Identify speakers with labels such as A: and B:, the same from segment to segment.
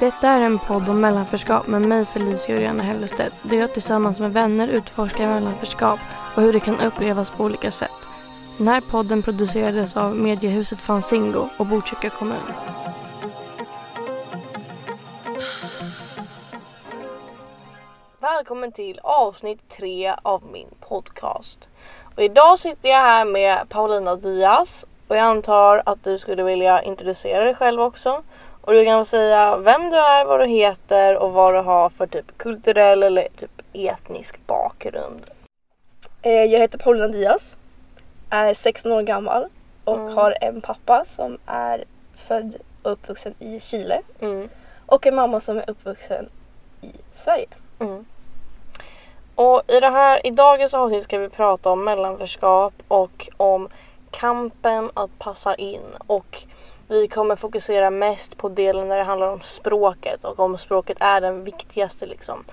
A: Detta är en podd om mellanförskap med mig Felicia och Rihanna Hellestedt där jag tillsammans med vänner utforskar mellanförskap och hur det kan upplevas på olika sätt. Den här podden producerades av mediehuset Fanzingo och Botkyrka kommun. Välkommen till avsnitt tre av min podcast. Och idag sitter jag här med Paulina Diaz och jag antar att du skulle vilja introducera dig själv också. Och du kan säga vem du är, vad du heter och vad du har för typ kulturell eller typ etnisk bakgrund.
B: Eh, Jag heter Paulina Diaz, är 16 år gammal och
A: Mm.
B: har en pappa som är född och uppvuxen i Chile
A: Mm.
B: och en mamma som är uppvuxen i Sverige.
A: Mm. Och i, det här, i dagens avsnitt ska vi prata om mellanförskap och om kampen att passa in. Och vi kommer fokusera mest på delen när det handlar om språket och om språket är den viktigaste liksom.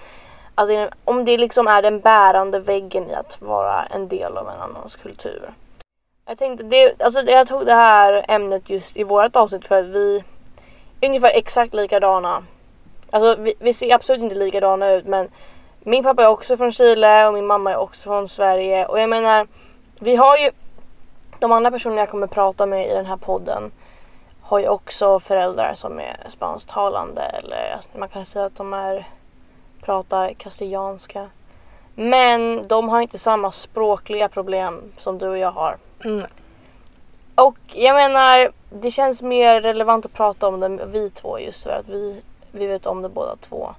A: Att det, om det liksom är den bärande väggen i att vara en del av en annans kultur. Jag tänkte det, alltså jag tog det här ämnet just i vårt avsnitt för att vi är ungefär exakt likadana. Alltså vi, vi ser absolut inte likadana ut men min pappa är också från Chile och min mamma är också från Sverige och jag menar vi har ju de andra personerna jag kommer prata med i den här podden har ju också föräldrar som är spansktalande eller man kan säga att de är pratar castilianska. Men de har inte samma språkliga problem som du och jag har.
B: Mm.
A: Och jag menar, det känns mer relevant att prata om det vi två just för att vi, vi vet om det båda två.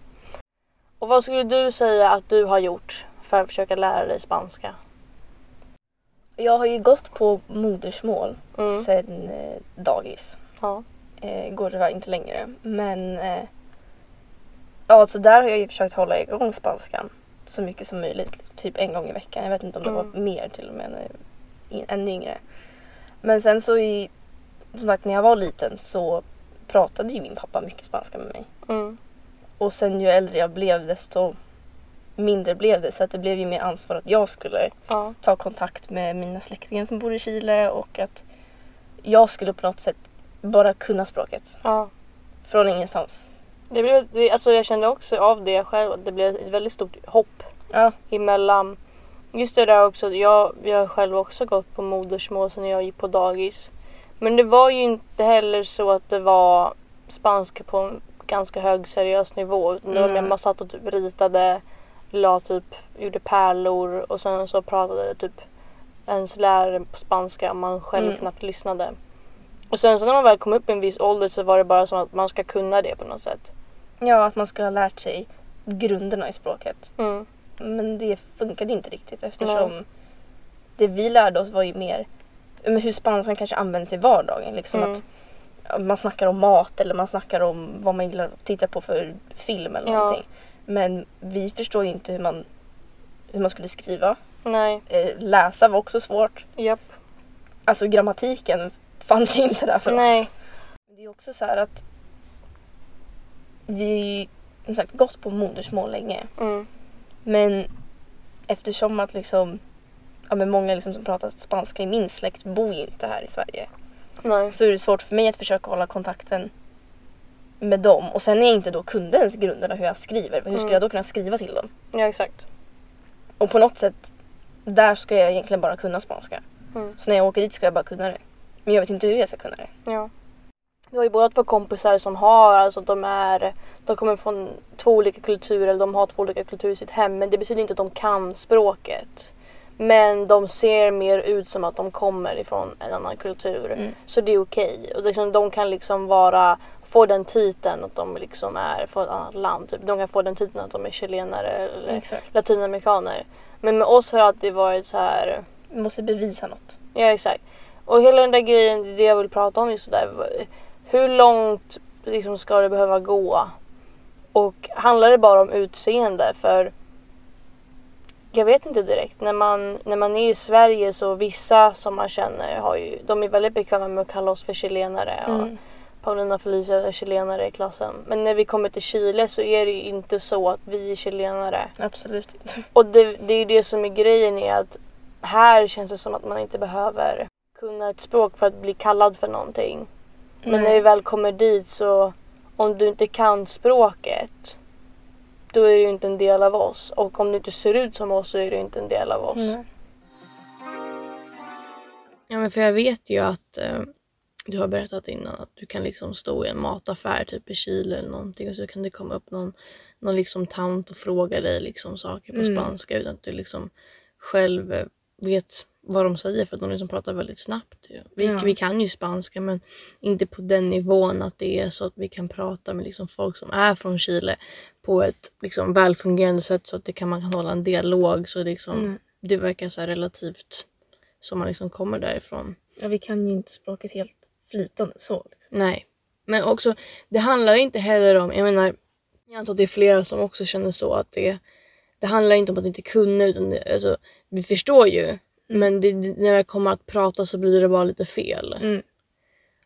A: Och vad skulle du säga att du har gjort för att försöka lära dig spanska?
B: Jag har ju gått på modersmål
A: Mm.
B: sedan eh, dagis.
A: Ja.
B: Eh, går tyvärr inte längre. Men eh, ja, så där har jag ju försökt hålla igång spanskan så mycket som möjligt. Typ en gång i veckan. Jag vet inte om det
A: Mm.
B: var mer till och med när jag- i- ännu yngre. Men sen så i, som sagt när jag var liten så pratade ju min pappa mycket spanska med mig.
A: Mm.
B: Och sen ju äldre jag blev desto mindre blev det. Så att det blev ju mer ansvar att jag skulle
A: Ja.
B: ta kontakt med mina släktingar som bor i Chile och att jag skulle på något sätt bara kunna språket.
A: ja.
B: Från ingenstans.
A: Det blev, det, alltså jag kände också av det själv att det blev ett väldigt stort hopp
B: Ja,
A: emellan. Just det där också, jag, jag har själv också gått på modersmål sen jag gick på dagis. Men det var ju inte heller så att det var spanska på en ganska hög seriös nivå. Utan det var mer
B: Nej.
A: man satt och typ ritade, la typ, gjorde pärlor och sen så pratade typ ens lärare på spanska och man själv
B: Mm.
A: knappt lyssnade. Och sen så när man väl kom upp i en viss ålder så var det bara som att man ska kunna det på något sätt.
B: ja, att man skulle ha lärt sig grunderna i språket.
A: Mm.
B: Men det funkade inte riktigt eftersom det vi lärde oss var ju mer hur spanskan kanske används i vardagen. Liksom
A: Mm.
B: att man snackar om mat eller man snackar om vad man gillar att titta på för film eller
A: Ja.
B: någonting. Men vi förstår ju inte hur man, hur man skulle skriva.
A: Nej,
B: Eh, läsa var också svårt.
A: japp.
B: Alltså grammatiken fanns ju inte där för
A: Nej.
B: oss. Det är också så här att vi har som sagt gått på modersmål länge.
A: Mm.
B: Men eftersom att liksom ja, men många liksom som pratar spanska i min släkt bor ju inte här i Sverige.
A: Nej.
B: Så är det svårt för mig att försöka hålla kontakten med dem. Och sen jag inte då kunde ens grunderna hur jag skriver, hur skulle
A: Mm.
B: jag då kunna skriva till dem?
A: Ja exakt.
B: Och på något sätt, där ska jag egentligen bara kunna spanska.
A: Mm.
B: Så när jag åker dit ska jag bara kunna det. Men jag vet inte hur jag ska kunna det.
A: Ja. Vi har ju båda två kompisar som har, alltså de är, de kommer från två olika kulturer, de har två olika kulturer i sitt hem men det betyder inte att de kan språket. Men de ser mer ut som att de kommer ifrån en annan kultur.
B: Mm.
A: Så det är okej. Och liksom, de kan liksom vara, få den titeln att de liksom är från ett annat land. Typ. De kan få den titeln att de är chilenare eller
B: Exakt.
A: latinamerikaner. Men med oss har det alltid varit så här
B: Vi måste bevisa något.
A: Ja exakt. Och hela den där grejen, det jag vill prata om just sådär. Hur långt liksom ska det behöva gå? Och handlar det bara om utseende? För jag vet inte direkt. När man, när man är i Sverige så vissa som man känner har ju, de är väldigt bekväma med att kalla oss för chilenare. Och
B: Mm.
A: Paulina och Felicia är chilenare i klassen. Men när vi kommer till Chile så är det ju inte så att vi är chilenare.
B: Absolut inte.
A: Och det, det är det som är grejen är att här känns det som att man inte behöver kunna ett språk för att bli kallad för någonting. Men
B: Nej.
A: när vi väl kommer dit så om du inte kan språket då är du ju inte en del av oss. Och om du inte ser ut som oss så är du inte en del av oss.
B: Nej.
A: Ja men för jag vet ju att eh, du har berättat innan att du kan liksom stå i en mataffär typ i Chile eller någonting och så kan det komma upp någon, någon liksom tant och fråga dig liksom saker på
B: Mm.
A: spanska utan att du liksom själv vet vad de säger för att de liksom pratar väldigt snabbt. Vi,
B: Ja.
A: vi kan ju spanska men inte på den nivån att det är så att vi kan prata med liksom folk som är från Chile på ett liksom välfungerande sätt så att det kan, man kan hålla en dialog så liksom,
B: Mm.
A: det verkar så relativt som man liksom kommer därifrån.
B: Ja, vi kan ju inte språket helt flytande så. Liksom.
A: Nej. Men också, det handlar inte heller om, jag menar, jag antar att det är flera som också känner så att det, det handlar inte om att inte kunna utan det, alltså, vi förstår ju. Men det, när det kommer att prata så blir det bara lite fel.
B: Mm.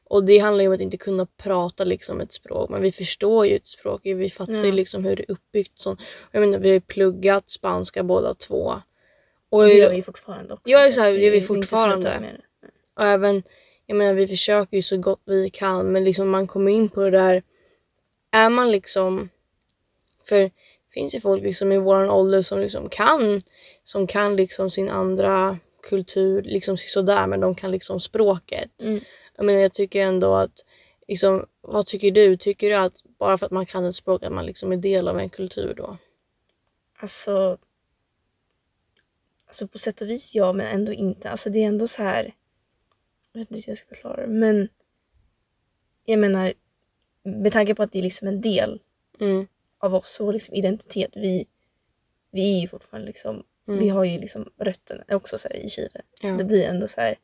A: Och det handlar ju om att inte kunna prata liksom ett språk. Men vi förstår ju ett språk. Vi fattar ju
B: Ja.
A: liksom hur det är uppbyggt. Så, jag menar, vi har ju pluggat spanska båda två. Och,
B: det gör vi fortfarande också.
A: Ja, exakt, det gör vi fortfarande. Och även, jag menar vi försöker ju så gott vi kan men liksom man kommer in på det där. Är man liksom, för det finns ju folk liksom i våran ålder som liksom kan, som kan liksom sin andra kultur liksom sådär men de kan liksom språket.
B: Mm.
A: Jag menar jag tycker ändå att, liksom, vad tycker du? Tycker du att bara för att man kan ett språk att man liksom är del av en kultur då?
B: Alltså, alltså på sätt och vis ja, men ändå inte. Alltså det är ändå så här. Jag vet inte hur jag ska förklara det, men jag menar med tanke på att det är liksom en del
A: Mm.
B: av oss, vår liksom identitet. Vi, vi är ju fortfarande liksom,
A: Mm.
B: vi har ju liksom rötterna också så här, i Chile.
A: Ja.
B: Det blir ändå så här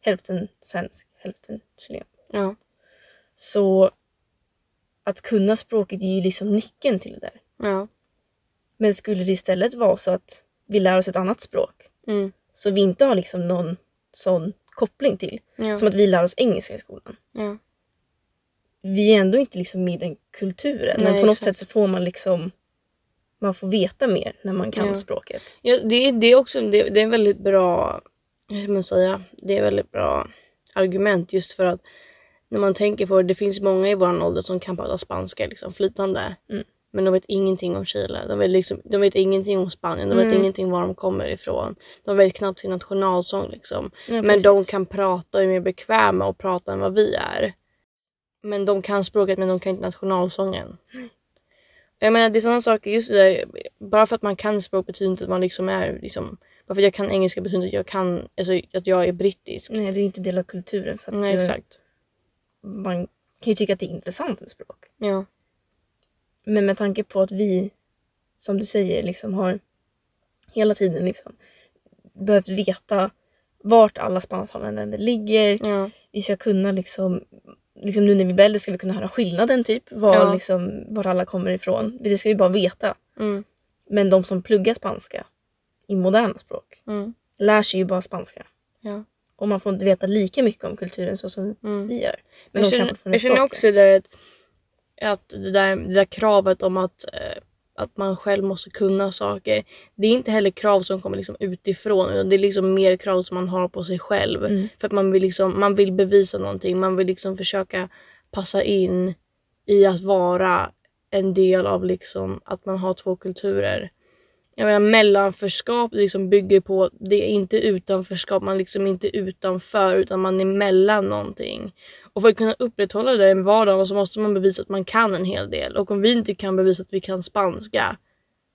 B: hälften svensk, hälften chilen.
A: Ja.
B: Så att kunna språket är ju liksom nyckeln till det där.
A: Ja.
B: Men skulle det istället vara så att vi lär oss ett annat språk
A: Mm.
B: så vi inte har liksom någon sån koppling till.
A: Ja.
B: Som att vi lär oss engelska i skolan.
A: ja.
B: Vi är ändå inte liksom i den kulturen. men
A: Nej,
B: på något
A: exakt.
B: sätt så får man liksom man får veta mer när man kan
A: Ja.
B: språket.
A: Ja, det, är- det är också det, det är en väldigt bra, hur man säga, det är väldigt bra argument just för att när man tänker på det, det finns många i vår ålder som kan prata spanska liksom flytande.
B: Mm.
A: Men de vet ingenting om Chile. De vet, liksom, de vet ingenting om Spanien. De vet
B: Mm.
A: ingenting var de kommer ifrån. De vet knappt sin nationalsång liksom.
B: Ja,
A: Men de kan prata och är mer bekväma att prata än vad vi är. Men de kan språket men de kan inte nationalsången. Jag menar det är sådana saker, just det där, bara för att man kan språk betyder inte att man liksom är liksom, bara för att jag kan engelska betyder inte att jag kan, alltså att jag är brittisk.
B: Nej, det är inte del av kulturen. För att
A: Nej exakt.
B: Man kan ju tycka att det är intressant med språk.
A: Ja.
B: Men med tanke på att vi, som du säger, liksom har hela tiden liksom behövt veta vart alla spansktalande länder ligger.
A: Ja.
B: Vi ska kunna liksom, liksom nu när vi blir äldre ska vi kunna höra skillnaden typ. Var,
A: Ja.
B: liksom, var alla kommer ifrån. Det ska vi bara veta.
A: Mm.
B: Men de som pluggar spanska i moderna språk
A: Mm.
B: lär sig ju bara spanska.
A: Ja.
B: Och man får inte veta lika mycket om kulturen så som
A: Mm.
B: vi gör. Men
A: Jag känner, jag känner också där att, att det, där, det där kravet om att, eh, att man själv måste kunna saker. Det är inte heller krav som kommer liksom utifrån utan det är liksom mer krav som man har på sig själv.
B: Mm.
A: För att man vill, liksom, man vill bevisa någonting. Man vill liksom försöka passa in i att vara en del av liksom att man har två kulturer. Jag menar mellanförskap liksom bygger på, det är inte utanförskap, man är liksom inte utanför utan man är mellan någonting. Och för att kunna upprätthålla det i vardagen så måste man bevisa att man kan en hel del. Och om vi inte kan bevisa att vi kan spanska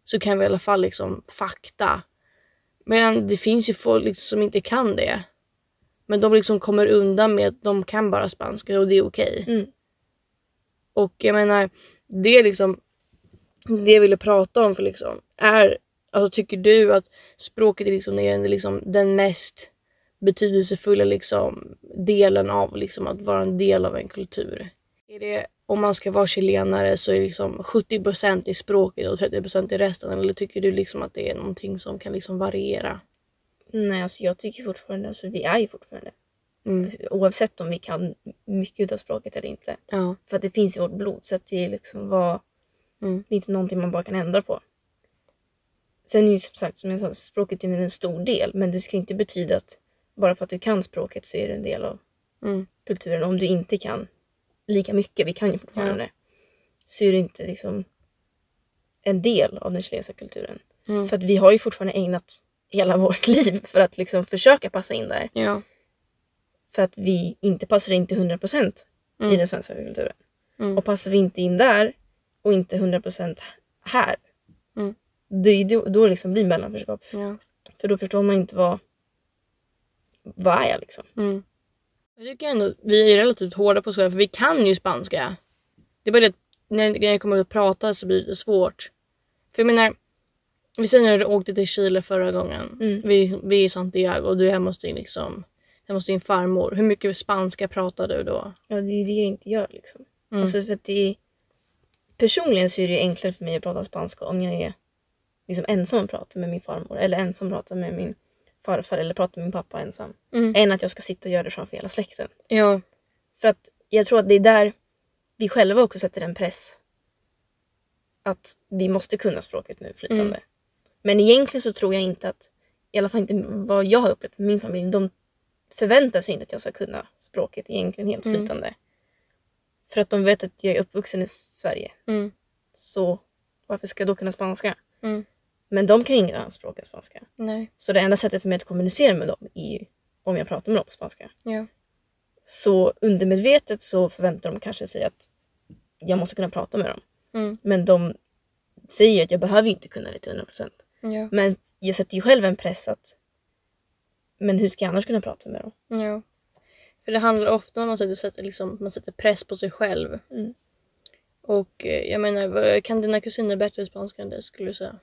A: så kan vi i alla fall liksom fakta. Men det finns ju folk liksom som inte kan det. Men de liksom kommer undan med att de kan bara spanska och det är okej.
B: Mm.
A: Och jag menar, det är liksom det jag ville prata om för liksom är, alltså tycker du att språket är liksom, är liksom den mest betydelsefulla liksom delen av liksom att vara en del av en kultur? Är det, om man ska vara chilenare så är liksom 70% i språket och 30% i resten eller tycker du liksom att det är någonting som kan liksom variera?
B: Nej, alltså jag tycker fortfarande, alltså vi är ju fortfarande
A: Mm.
B: oavsett om vi kan mycket av språket eller inte.
A: Ja.
B: För att det finns i vårt blod så att det är liksom vad,
A: Mm.
B: det är inte någonting man bara kan ändra på. Sen är ju som sagt, som jag sa, språket är en stor del men det ska inte betyda att bara för att du kan språket så är det en del av
A: Mm.
B: kulturen. Om du inte kan lika mycket, vi kan ju fortfarande, så är det inte liksom en del av den chilenska kulturen.
A: Mm.
B: För att vi har ju fortfarande ägnat hela vårt liv för att liksom försöka passa in där.
A: Ja.
B: För att vi inte passar in till 100% i
A: Mm.
B: den svenska kulturen.
A: Mm.
B: Och passar vi inte in där och inte 100% här,
A: Mm.
B: då, det- då liksom blir mellanförskap.
A: Ja.
B: För då förstår man inte vad, vad är jag liksom.
A: Mm. Jag tycker ändå vi är relativt hårda på Sverige för vi kan ju spanska. Det är bara det att när, när det kommer att prata så blir det svårt. För jag menar, vi säger när du åkte till Chile förra gången.
B: Mm.
A: Vi, vi är i Santiago och du är hemma hos din, liksom, hemma hos din farmor. Hur mycket spanska pratar du då?
B: Ja, det är ju det jag inte gör liksom.
A: Mm.
B: Alltså för att det är, personligen så är det enklare för mig att prata spanska om jag är liksom ensam och pratar med min farmor eller ensam pratar med min farfar eller pratar med min pappa ensam.
A: Mm.
B: Än att jag ska sitta och göra det framför hela släkten.
A: Ja.
B: För att jag tror att det är där vi själva också sätter en press. Att vi måste kunna språket nu flytande.
A: Mm.
B: Men egentligen så tror jag inte att, i alla fall inte vad jag har upplevt med min familj, de förväntar sig inte att jag ska kunna språket egentligen helt
A: Mm.
B: flytande. För att de vet att jag är uppvuxen i Sverige.
A: Mm.
B: Så varför ska jag då kunna spanska?
A: Mm.
B: Men de kan ju annat språk än spanska.
A: Nej.
B: Så det enda sättet för mig att kommunicera med dem är ju om jag pratar med dem på spanska.
A: Ja.
B: Så undermedvetet så förväntar de kanske sig att jag måste kunna prata med dem.
A: Mm.
B: Men de säger att jag behöver inte kunna det till 100%.
A: Ja.
B: Men jag sätter ju själv en press att men hur ska jag annars kunna prata med dem?
A: Ja. För det handlar ofta om att man sätter, liksom, man sätter press på sig själv.
B: Mm.
A: Och eh, jag menar, kan dina kusiner bättre spanska än det skulle du säga?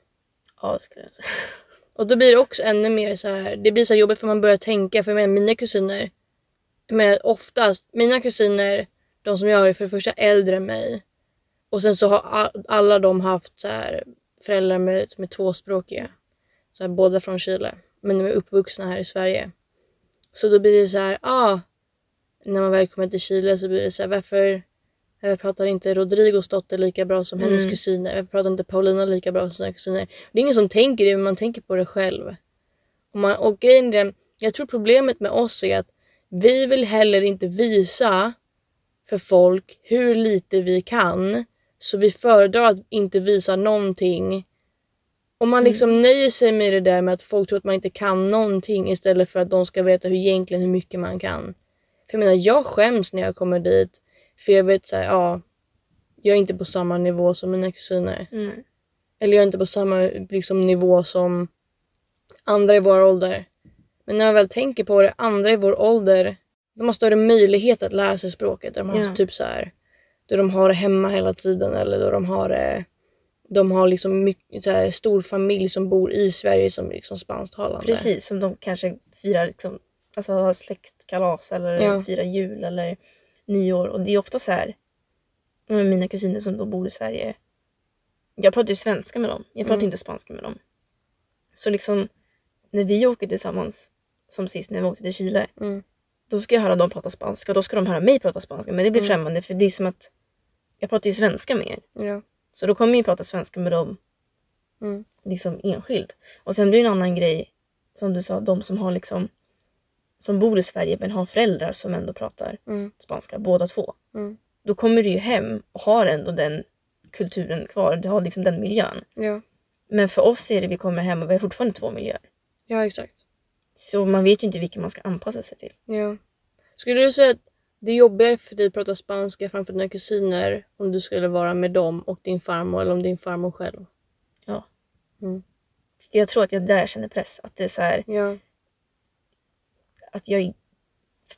B: Ja, skulle jag säga.
A: Och då blir det också ännu mer så här. Det blir så här jobbigt för man börjar tänka. För jag menar, mina kusiner. Men oftast, mina kusiner, de som jag har är för det första äldre än mig. Och sen så har alla de haft så här föräldrar med, som är tvåspråkiga. Så här, båda från Chile. Men de är uppvuxna här i Sverige. Så då blir det så här, ah. När man väl kommer till Chile så blir det så här, varför, varför pratar inte Rodrigos dotter lika bra som hennes
B: Mm.
A: kusiner? Varför pratar inte Paulina lika bra som sina kusiner? Det är ingen som tänker det, men man tänker på det själv. Och, man, och grejen är, jag tror problemet med oss är att vi vill heller inte visa för folk hur lite vi kan. Så vi föredrar att inte visa någonting. Och man liksom nöjer sig med det där med att folk tror att man inte kan någonting istället för att de ska veta hur egentligen hur mycket man kan. För jag menar, jag skäms när jag kommer dit. För jag vet såhär, ja. Jag är inte på samma nivå som mina kusiner.
B: Mm.
A: Eller jag är inte på samma liksom, nivå som andra i vår ålder. Men när man väl tänker på det, andra i vår ålder, de har större möjlighet att lära sig språket. De har
B: Ja.
A: typ så här, då de har det hemma hela tiden eller då de har det de har liksom mycket, så här, stor familj som bor i Sverige som liksom spansktalande.
B: Precis, som de kanske firar liksom, alltså har släktkalas eller
A: Ja.
B: firar jul eller nyår. Och det är ofta så här, men mina kusiner som då bor i Sverige, jag pratar ju svenska med dem, jag pratar
A: Mm.
B: inte spanska med dem. Så liksom, när vi åker tillsammans, som sist när vi åkte till Chile,
A: Mm.
B: då ska jag höra dem prata spanska och då ska de höra mig prata spanska. Men det blir
A: Mm.
B: främmande för det är som att jag pratar ju svenska med er.
A: Ja.
B: Så då kommer jag ju prata svenska med dem
A: Mm.
B: liksom enskilt. Och sen blir det en annan grej, som du sa, de som har liksom som bor i Sverige men har föräldrar som ändå pratar
A: Mm.
B: spanska, båda två.
A: Mm.
B: Då kommer du ju hem och har ändå den kulturen kvar, du har liksom den miljön.
A: Ja.
B: Men för oss är det vi kommer hem och vi har fortfarande två miljöer.
A: ja, exakt.
B: Så man vet ju inte vilken man ska anpassa sig till.
A: Ja. Skulle du säga att det är jobbigare för dig att prata spanska framför dina kusiner om du skulle vara med dem och din farmor eller om din farmor själv?
B: För jag tror att jag där känner press. Att det är så här,
A: Ja.
B: Att jag...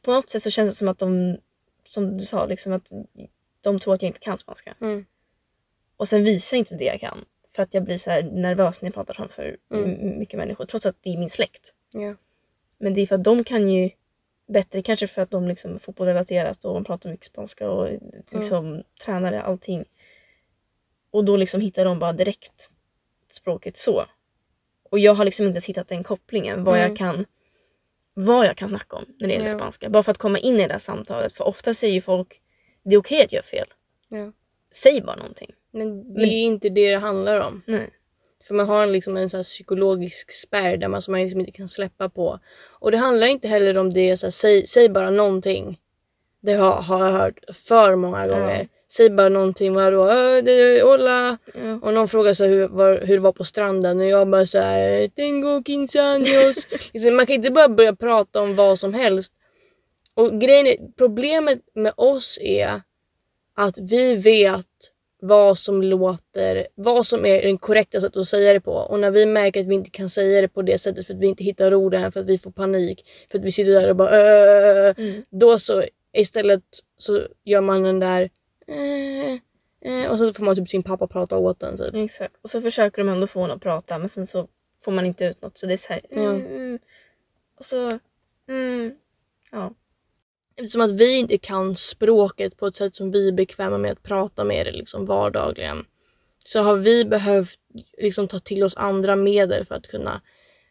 B: På något sätt så känns det som att de, som du sa, liksom att de tror att jag inte kan spanska.
A: Mm.
B: Och sen visar jag inte det jag kan. För att jag blir så nervös när jag pratar framför
A: Mm.
B: mycket människor. Trots att det är min släkt.
A: Ja.
B: Men det är för att de kan ju bättre. Kanske för att de liksom är fotbollrelaterat och de pratar mycket spanska och liksom tränare, allting. Och då liksom hittar de bara direkt språket så. Och jag har liksom inte ens hittat den kopplingen. Vad
A: Mm.
B: jag kan vad jag kan snacka om när det gäller
A: Ja.
B: spanska. Bara för att komma in i det här samtalet. För ofta säger ju folk det är okej att göra fel.
A: Ja.
B: Säg bara någonting.
A: Men det är inte det det handlar om.
B: Nej.
A: För man har liksom en så här psykologisk spärr där man, som man liksom inte kan släppa på. Och det handlar inte heller om det, så här, säg, säg bara någonting. Det har, har jag hört för många
B: Ja.
A: gånger. Säg bara någonting, vadå? Äh, det, hola.
B: Ja.
A: Och någon frågar så här hur, var, hur det var på stranden och jag bara så här Tengo quince años. liksom, man kan inte bara börja prata om vad som helst. Och grejen är, problemet med oss är att vi vet vad som låter, vad som är den korrekta sättet att säga det på. Och när vi märker att vi inte kan säga det på det sättet för att vi inte hittar orden, för att vi får panik, för att vi sitter där och bara äh,
B: Mm.
A: Då så istället så gör man den där eh, eh, och så får man typ sin pappa prata åt den. Typ.
B: Exakt. Och så försöker de ändå få honom att prata men sen så får man inte ut något så det är så här.
A: Ja.
B: Mm, mm. Och så... Mm, ja.
A: Eftersom att vi inte kan språket på ett sätt som vi är bekväma med att prata med det liksom vardagligen. Så har vi behövt liksom ta till oss andra medel för att kunna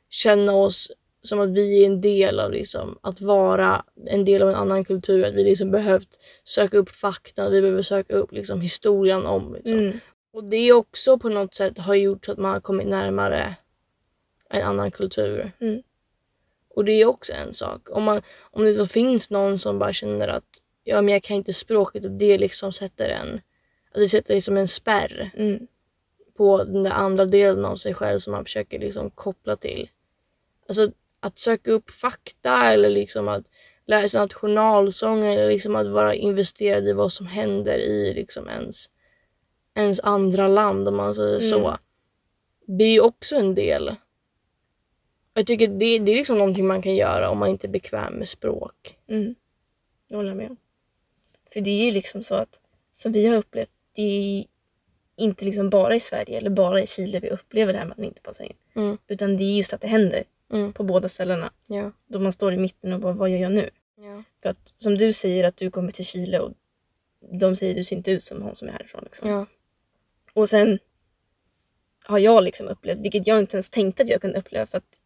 A: känna oss som att vi är en del av liksom, att vara en del av en annan kultur. Att vi liksom behövt söka upp fakta, vi behöver söka upp liksom, historien om. Liksom.
B: Mm.
A: Och det också på något sätt har gjort så att man har kommit närmare en annan kultur.
B: Mm.
A: Och det är också en sak. Om, man, om det så finns någon som bara känner att ja, men jag kan inte språket och det liksom sätter en, att det sätter liksom en spärr
B: Mm.
A: på den där andra delen av sig själv som man försöker liksom koppla till. Alltså att söka upp fakta eller liksom att lära sig nationalsång eller liksom att vara investerad i vad som händer i liksom ens, ens andra land om man säger så.
B: Mm.
A: Det är ju också en del. Jag tycker det, det är liksom någonting man kan göra om man inte är bekväm med språk.
B: Mm. Det håller jag med. För det är ju liksom så att som vi har upplevt, det är inte liksom bara i Sverige eller bara i Chile vi upplever det här med att man inte passar in.
A: Mm.
B: Utan det är just att det händer
A: Mm.
B: på båda ställena.
A: Ja.
B: Då man står i mitten och bara, vad gör jag nu?
A: Ja.
B: För att som du säger att du kommer till Chile och de säger du ser inte ut som hon som är härifrån. Liksom.
A: Ja.
B: Och sen har jag liksom upplevt, vilket jag inte ens tänkte att jag kunde uppleva för att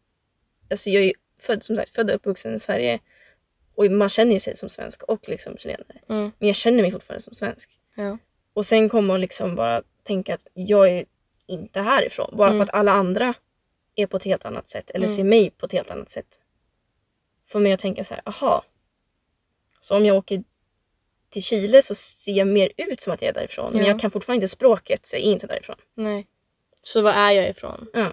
B: alltså jag är född, som sagt, född och uppvuxen i Sverige och man känner ju sig som svensk och liksom chilenare.
A: Mm.
B: Men jag känner mig fortfarande som svensk.
A: Ja.
B: Och sen kommer och liksom bara tänka att jag är inte härifrån. Bara
A: Mm.
B: för att alla andra är på ett helt annat sätt eller
A: Mm.
B: ser mig på ett helt annat sätt. Får mig att tänka så här, aha. Så om jag åker till Chile så ser jag mer ut som att jag är därifrån. Men
A: Ja.
B: jag kan fortfarande inte språket så jag är inte därifrån.
A: Nej. Så var är jag ifrån?
B: Ja.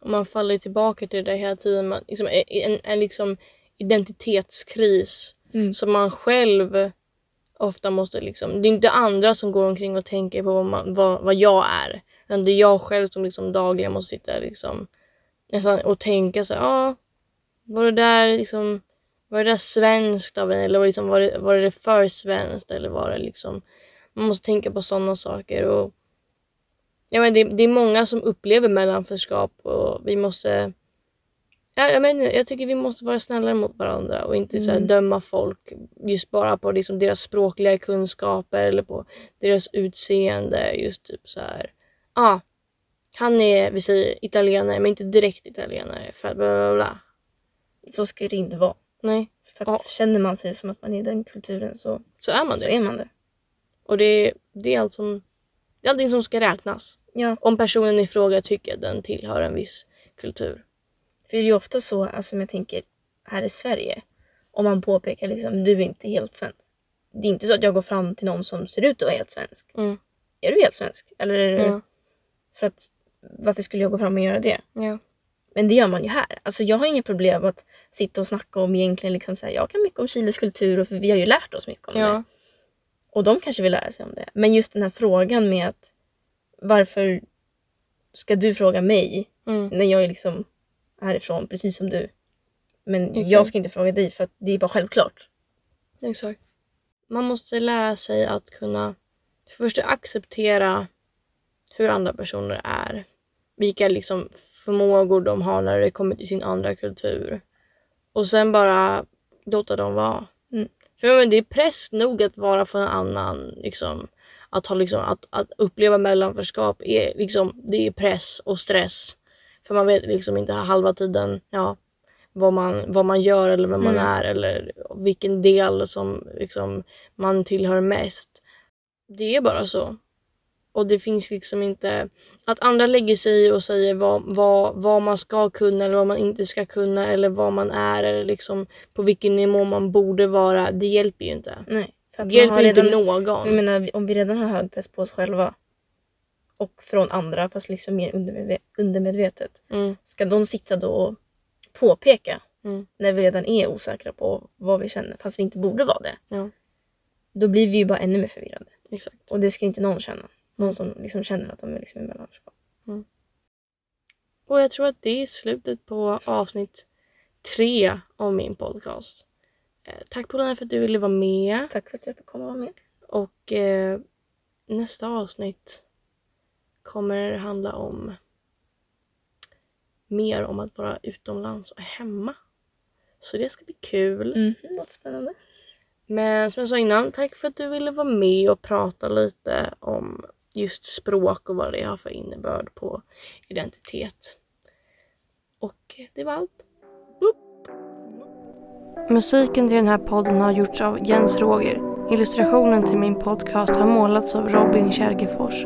A: Och man faller tillbaka till det hela tiden. Man, liksom, en, en, en liksom identitetskris
B: Mm.
A: som man själv ofta måste liksom. Det är inte andra som går omkring och tänker på vad, man, vad, vad jag är. Utan det är jag själv som liksom dagligen måste sitta liksom, nästan och tänka så här, ah, var det där liksom var det där svenskt av en eller var det, liksom, var, det, var det för svenskt eller var det liksom man måste tänka på sådana saker och ja, men det, det är många som upplever mellanförskap och vi måste ja, jag, men, jag tycker vi måste vara snällare mot varandra och inte så
B: Mm.
A: döma folk just bara på liksom, deras språkliga kunskaper eller på deras utseende. Just typ så här. Ah, han är, vi säger italienare men inte direkt italienare för att bla bla bla.
B: Så ska det inte vara.
A: Nej,
B: För att
A: Ja.
B: känner man sig som att man är i den kulturen så,
A: så är man
B: så
A: det.
B: är man det.
A: Och det, det är allt som det är allting som ska räknas.
B: Ja,
A: Om personen i fråga tycker att den tillhör en viss kultur.
B: för det är ju ofta så, alltså om jag tänker här i Sverige, om man påpekar liksom du är inte helt svensk. Det är inte så att jag går fram till någon som ser ut att vara helt svensk.
A: Mm.
B: Är du helt svensk? Eller är du...
A: Ja.
B: För att varför skulle jag gå fram och göra det?
A: Ja.
B: Men det gör man ju här. Alltså jag har inga problem att sitta och snacka om egentligen liksom så här, jag kan mycket om Chiles kultur och för vi har ju lärt oss mycket om det.
A: Ja.
B: Och de kanske vill lära sig om det. Men just den här frågan med att varför ska du fråga mig
A: Mm.
B: när jag är liksom härifrån precis som du. Men
A: Exakt.
B: jag ska inte fråga dig för att det är bara självklart.
A: Exakt. Man måste lära sig att kunna för det första acceptera hur andra personer är. Vilka liksom förmågor de har när det kommer till sin andra kultur. Och sen bara låta dem vara.
B: Mm.
A: För men det är press nog att vara för en annan. Liksom, att, ha, liksom, att, att uppleva mellanförskap är, liksom, det är press och stress. För man vet liksom inte halva tiden ja, vad, man, vad man gör eller vem man
B: Mm.
A: är eller vilken del som liksom, man tillhör mest. Det är bara så. Och det finns liksom inte att andra lägger sig i och säger vad, vad, vad man ska kunna eller vad man inte ska kunna eller vad man är eller liksom på vilken nivå man borde vara. Det hjälper ju inte.
B: Nej. För
A: Det hjälper
B: har
A: inte
B: redan,
A: någon.
B: Jag menar om vi redan har hög press på oss själva och från andra fast liksom mer undermedve- undermedvetet.
A: Mm,
B: Ska de sitta då och påpeka
A: mm,
B: när vi redan är osäkra på vad vi känner fast vi inte borde vara det.
A: Ja.
B: Då blir vi ju bara ännu mer förvirrade.
A: exakt.
B: Och det ska inte någon känna. Någon som liksom känner att de är liksom i mellanskap.
A: Och jag tror att det är slutet på avsnitt tre av min podcast. Eh, tack Paulina för att du ville vara med.
B: Tack för att jag fick komma vara med.
A: Och eh, nästa avsnitt kommer handla om mer om att vara utomlands och hemma. Så det ska bli kul.
B: Mm, låter spännande.
A: Men som jag sa innan, tack för att du ville vara med och prata lite om just språk och vad det har för innebörd på identitet. Och det var allt. Boop. Musiken till den här podden har gjorts av Jens Roger. Illustrationen till min podcast har målats av Robin Kärgefors.